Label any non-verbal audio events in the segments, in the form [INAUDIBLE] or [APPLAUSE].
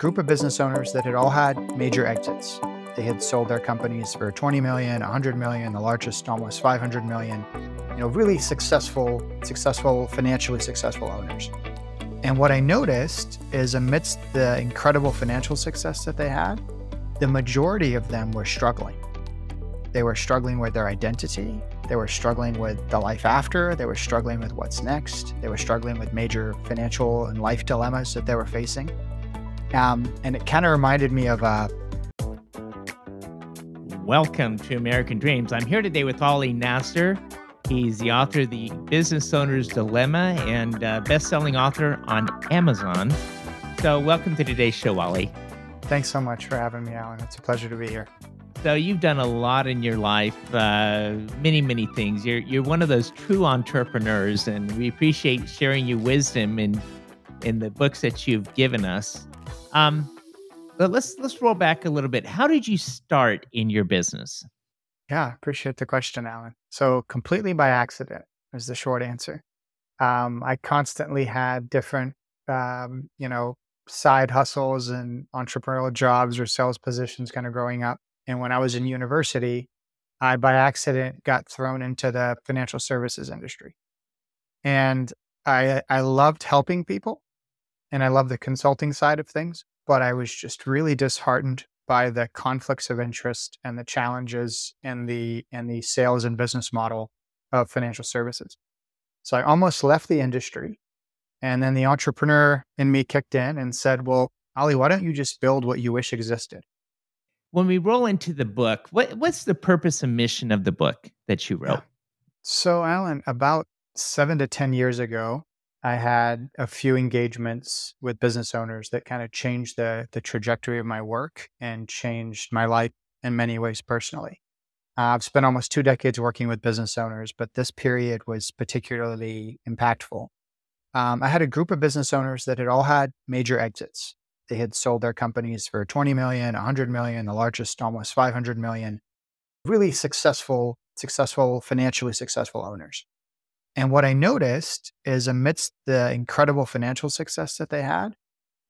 group of business owners that had all had major exits. They had sold their companies for 20 million, 100 million, the largest almost 500 million. You know, really successful, successful, financially successful owners. And what I noticed is amidst the incredible financial success that they had, the majority of them were struggling. They were struggling with their identity. They were struggling with the life after. They were struggling with what's next. They were struggling with major financial and life dilemmas that they were facing. Um, and it kind of reminded me of uh, Welcome to American Dreams. I'm here today with Ali Nasser. He's the author of The Business Owner's Dilemma and uh, best-selling author on Amazon. So, welcome to today's show, Ali. Thanks so much for having me, Alan. It's a pleasure to be here. So, you've done a lot in your life, uh, many, many things. You're you're one of those true entrepreneurs, and we appreciate sharing your wisdom in in the books that you've given us. Um, but let's let's roll back a little bit. How did you start in your business? Yeah, appreciate the question, Alan. So completely by accident is the short answer. Um, I constantly had different, um, you know, side hustles and entrepreneurial jobs or sales positions kind of growing up. And when I was in university, I by accident got thrown into the financial services industry. And I I loved helping people and I love the consulting side of things but I was just really disheartened by the conflicts of interest and the challenges and the in the sales and business model of financial services. So I almost left the industry. And then the entrepreneur in me kicked in and said, Well, Ali, why don't you just build what you wish existed? When we roll into the book, what, what's the purpose and mission of the book that you wrote? Yeah. So, Alan, about seven to 10 years ago, I had a few engagements with business owners that kind of changed the the trajectory of my work and changed my life in many ways personally. Uh, I've spent almost two decades working with business owners, but this period was particularly impactful. Um, I had a group of business owners that had all had major exits. They had sold their companies for 20 million, 100 million, the largest almost 500 million. Really successful, successful, financially successful owners. And what I noticed is amidst the incredible financial success that they had,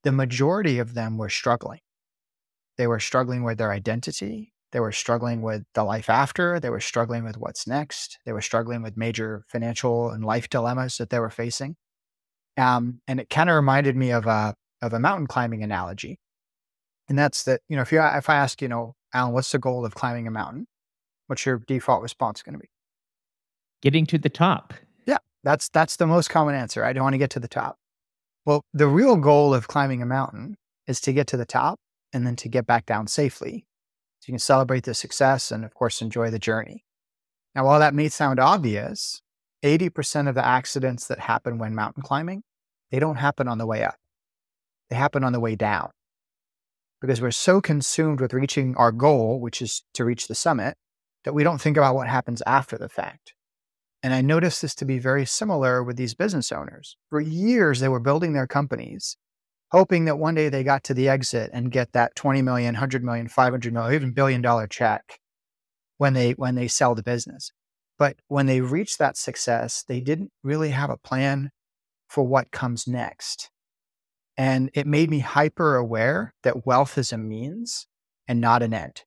the majority of them were struggling. They were struggling with their identity. They were struggling with the life after. They were struggling with what's next. They were struggling with major financial and life dilemmas that they were facing. Um, and it kind of reminded me of a, of a mountain climbing analogy. And that's that, you know, if you, if I ask, you know, Alan, what's the goal of climbing a mountain? What's your default response going to be? Getting to the top. That's that's the most common answer. I don't want to get to the top. Well, the real goal of climbing a mountain is to get to the top and then to get back down safely. So you can celebrate the success and of course enjoy the journey. Now, while that may sound obvious, 80% of the accidents that happen when mountain climbing, they don't happen on the way up. They happen on the way down. Because we're so consumed with reaching our goal, which is to reach the summit, that we don't think about what happens after the fact. And I noticed this to be very similar with these business owners. For years, they were building their companies, hoping that one day they got to the exit and get that 20 million, 100 million, 500 million, even billion dollar check when they, when they sell the business. But when they reached that success, they didn't really have a plan for what comes next. And it made me hyper aware that wealth is a means and not an end.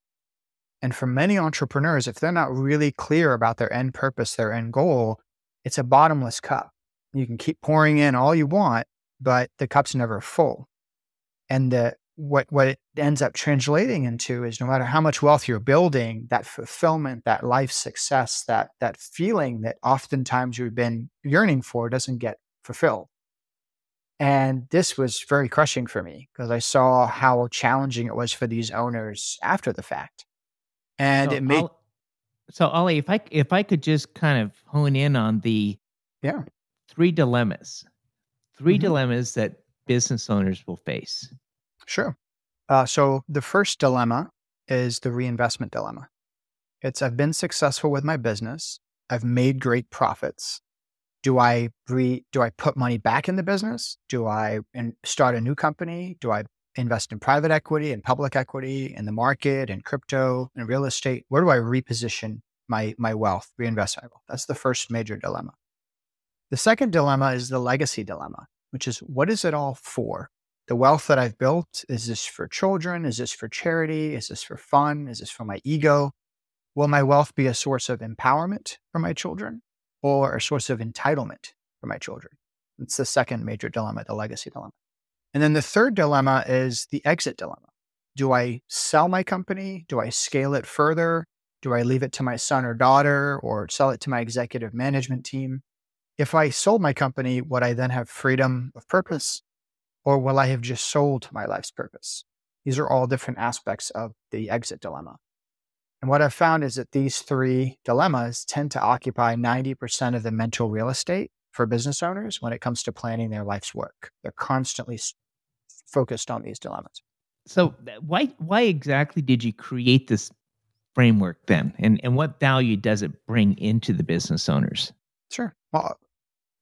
And for many entrepreneurs, if they're not really clear about their end purpose, their end goal, it's a bottomless cup. You can keep pouring in all you want, but the cup's never full. And the, what, what it ends up translating into is no matter how much wealth you're building, that fulfillment, that life success, that, that feeling that oftentimes you've been yearning for doesn't get fulfilled. And this was very crushing for me because I saw how challenging it was for these owners after the fact and so it made. I'll, so Ali, if I if I could just kind of hone in on the yeah three dilemmas, 3 mm-hmm. dilemmas that business owners will face. Sure. Uh, so the first dilemma is the reinvestment dilemma. It's I've been successful with my business. I've made great profits. Do I re, do I put money back in the business? Do I in, start a new company? Do I invest in private equity and public equity in the market and crypto and real estate? Where do I reposition my, my wealth, reinvest my wealth? That's the first major dilemma. The second dilemma is the legacy dilemma, which is what is it all for? the wealth that I've built, is this for children? Is this for charity? Is this for fun? Is this for my ego? Will my wealth be a source of empowerment for my children or a source of entitlement for my children? It's the second major dilemma, the legacy dilemma. And then the third dilemma is the exit dilemma. Do I sell my company? Do I scale it further? Do I leave it to my son or daughter or sell it to my executive management team? If I sold my company, would I then have freedom of purpose or will I have just sold my life's purpose? These are all different aspects of the exit dilemma. And what I've found is that these three dilemmas tend to occupy 90% of the mental real estate for business owners when it comes to planning their life's work. They're constantly focused on these dilemmas. So why why exactly did you create this framework then? And and what value does it bring into the business owners? Sure. Well,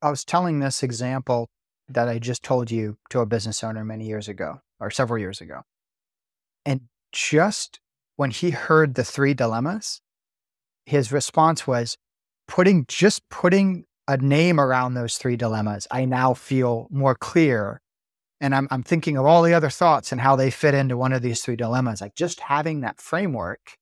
I was telling this example that I just told you to a business owner many years ago or several years ago. And just when he heard the three dilemmas, his response was putting just putting a name around those three dilemmas. I now feel more clear. And I'm, I'm thinking of all the other thoughts and how they fit into one of these three dilemmas. Like just having that framework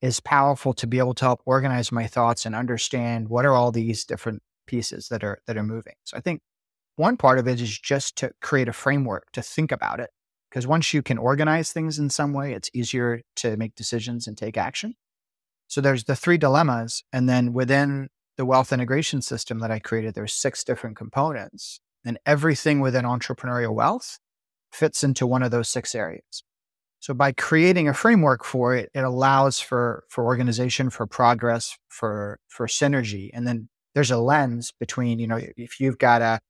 is powerful to be able to help organize my thoughts and understand what are all these different pieces that are that are moving. So I think one part of it is just to create a framework to think about it. Because once you can organize things in some way, it's easier to make decisions and take action. So there's the three dilemmas. And then within the wealth integration system that I created, there's six different components. And everything within entrepreneurial wealth fits into one of those six areas. So by creating a framework for it, it allows for for organization, for progress, for for synergy. And then there's a lens between, you know, if you've got a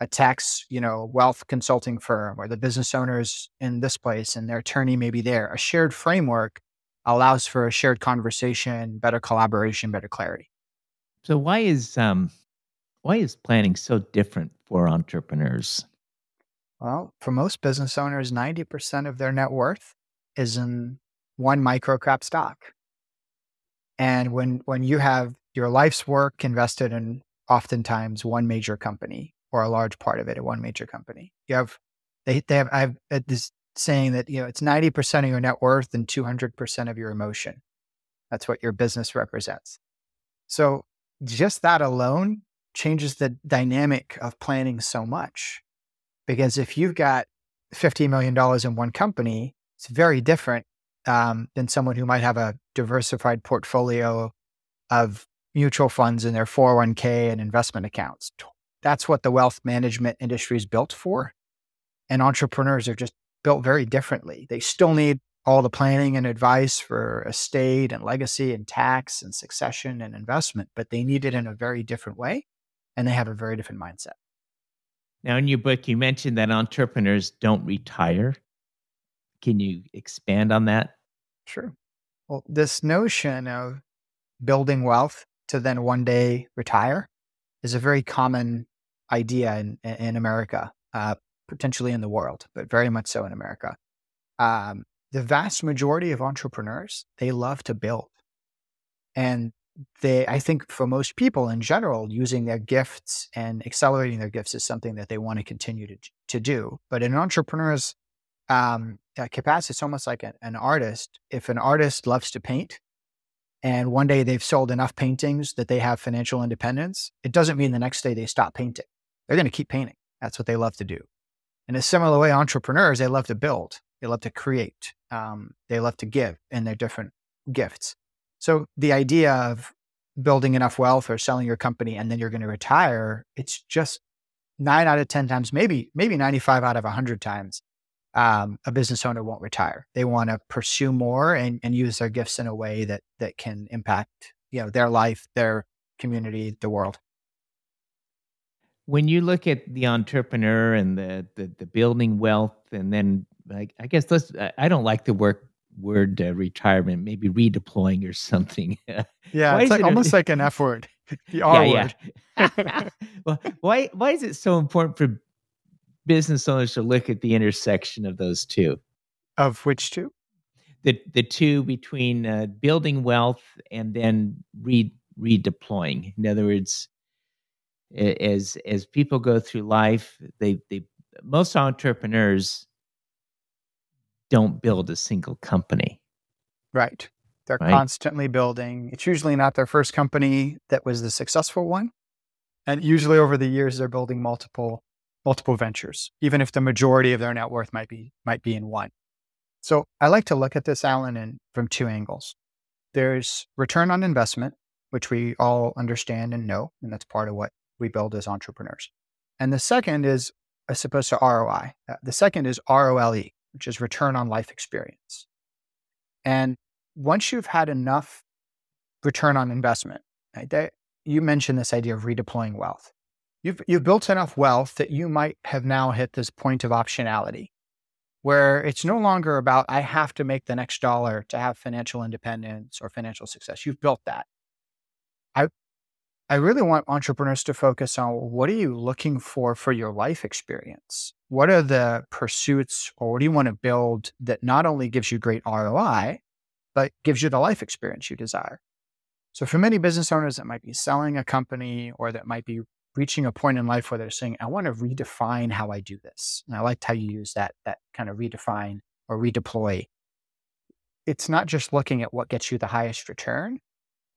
a tax, you know, wealth consulting firm or the business owners in this place and their attorney may be there. A shared framework allows for a shared conversation, better collaboration, better clarity. So why is um why is planning so different for entrepreneurs? Well, for most business owners, 90% of their net worth is in one microcap stock. And when when you have your life's work invested in oftentimes one major company, or a large part of it at one major company. You have they they have I have uh, this saying that you know it's ninety percent of your net worth and two hundred percent of your emotion. That's what your business represents. So just that alone changes the dynamic of planning so much, because if you've got fifty million dollars in one company, it's very different um, than someone who might have a diversified portfolio of mutual funds in their 401k and investment accounts that's what the wealth management industry is built for. And entrepreneurs are just built very differently. They still need all the planning and advice for estate and legacy and tax and succession and investment, but they need it in a very different way and they have a very different mindset. Now, in your book, you mentioned that entrepreneurs don't retire. Can you expand on that? Sure. Well, this notion of building wealth to then one day retire is a very common idea in, in America, uh, potentially in the world, but very much so in America. Um, the vast majority of entrepreneurs, they love to build. And they, I think for most people in general, using their gifts and accelerating their gifts is something that they want to continue to, to do. But in an entrepreneur's um, capacity, it's almost like an, an artist. If an artist loves to paint, and one day they've sold enough paintings that they have financial independence, it doesn't mean the next day they stop painting they're going to keep painting. That's what they love to do. In a similar way, entrepreneurs, they love to build, they love to create, um, they love to give in their different gifts. So the idea of building enough wealth or selling your company and then you're going to retire, it's just nine out of 10 times, maybe, maybe 95 out of 100 times, um, a business owner won't retire. They want to pursue more and, and use their gifts in a way that, that can impact, you know, their life, their community, the world when you look at the entrepreneur and the the, the building wealth, and then like I guess let's I don't like the work word uh, retirement, maybe redeploying or something. [LAUGHS] yeah, it's like, it almost a, [LAUGHS] like an F word. [LAUGHS] The R yeah, word. Yeah. well, why why is it so important for business owners to look at the intersection of those two? Of which two? The the two between uh, building wealth and then re redeploying. In other words, as as people go through life, they they most entrepreneurs don't build a single company. Right. They're Right. constantly building. It's usually not their first company that was the successful one. And usually over the years they're building multiple multiple ventures, even if the majority of their net worth might be might be in one. So I like to look at this, Alan, in, from two angles. There's return on investment, which we all understand and know, and that's part of what we build as entrepreneurs. And the second is as opposed to ROI. Uh, the second is ROLE, which is return on life experience. And once you've had enough return on investment, right, you mentioned this idea of redeploying wealth. You've, you've built enough wealth that you might have now hit this point of optionality where it's no longer about, I have to make the next dollar to have financial independence or financial success. You've built that. I, I really want entrepreneurs to focus on what are you looking for for your life experience? What are the pursuits or what do you want to build that not only gives you great ROI, but gives you the life experience you desire? So for many business owners that might be selling a company or that might be reaching a point in life where they're saying, I want to redefine how I do this. And I liked how you use that, that kind of redefine or redeploy. It's not just looking at what gets you the highest return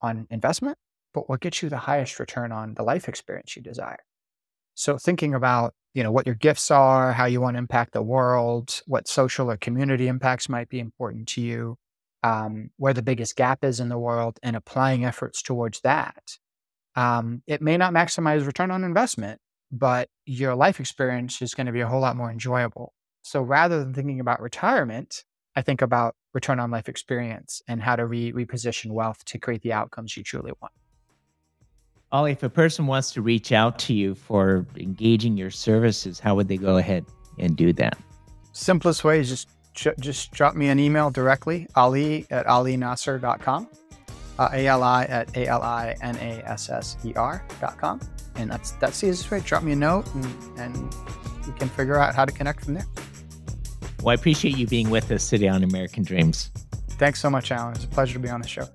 on investment, but what gets you the highest return on the life experience you desire. So thinking about, you know, what your gifts are, how you want to impact the world, what social or community impacts might be important to you, um, where the biggest gap is in the world, and applying efforts towards that. Um, it may not maximize return on investment, but your life experience is going to be a whole lot more enjoyable. So rather than thinking about retirement, I think about return on life experience and how to re- reposition wealth to create the outcomes you truly want. Ali, if a person wants to reach out to you for engaging your services, how would they go ahead and do that? Simplest way is just just drop me an email directly, ali at alinasser.com, uh, A-L-I at A-L-I-N-A-S-S-E-R dot com. And that's, that's the easiest way. Drop me a note and, and we can figure out how to connect from there. Well, I appreciate you being with us today on American Dreams. Thanks so much, Alan. It's a pleasure to be on the show.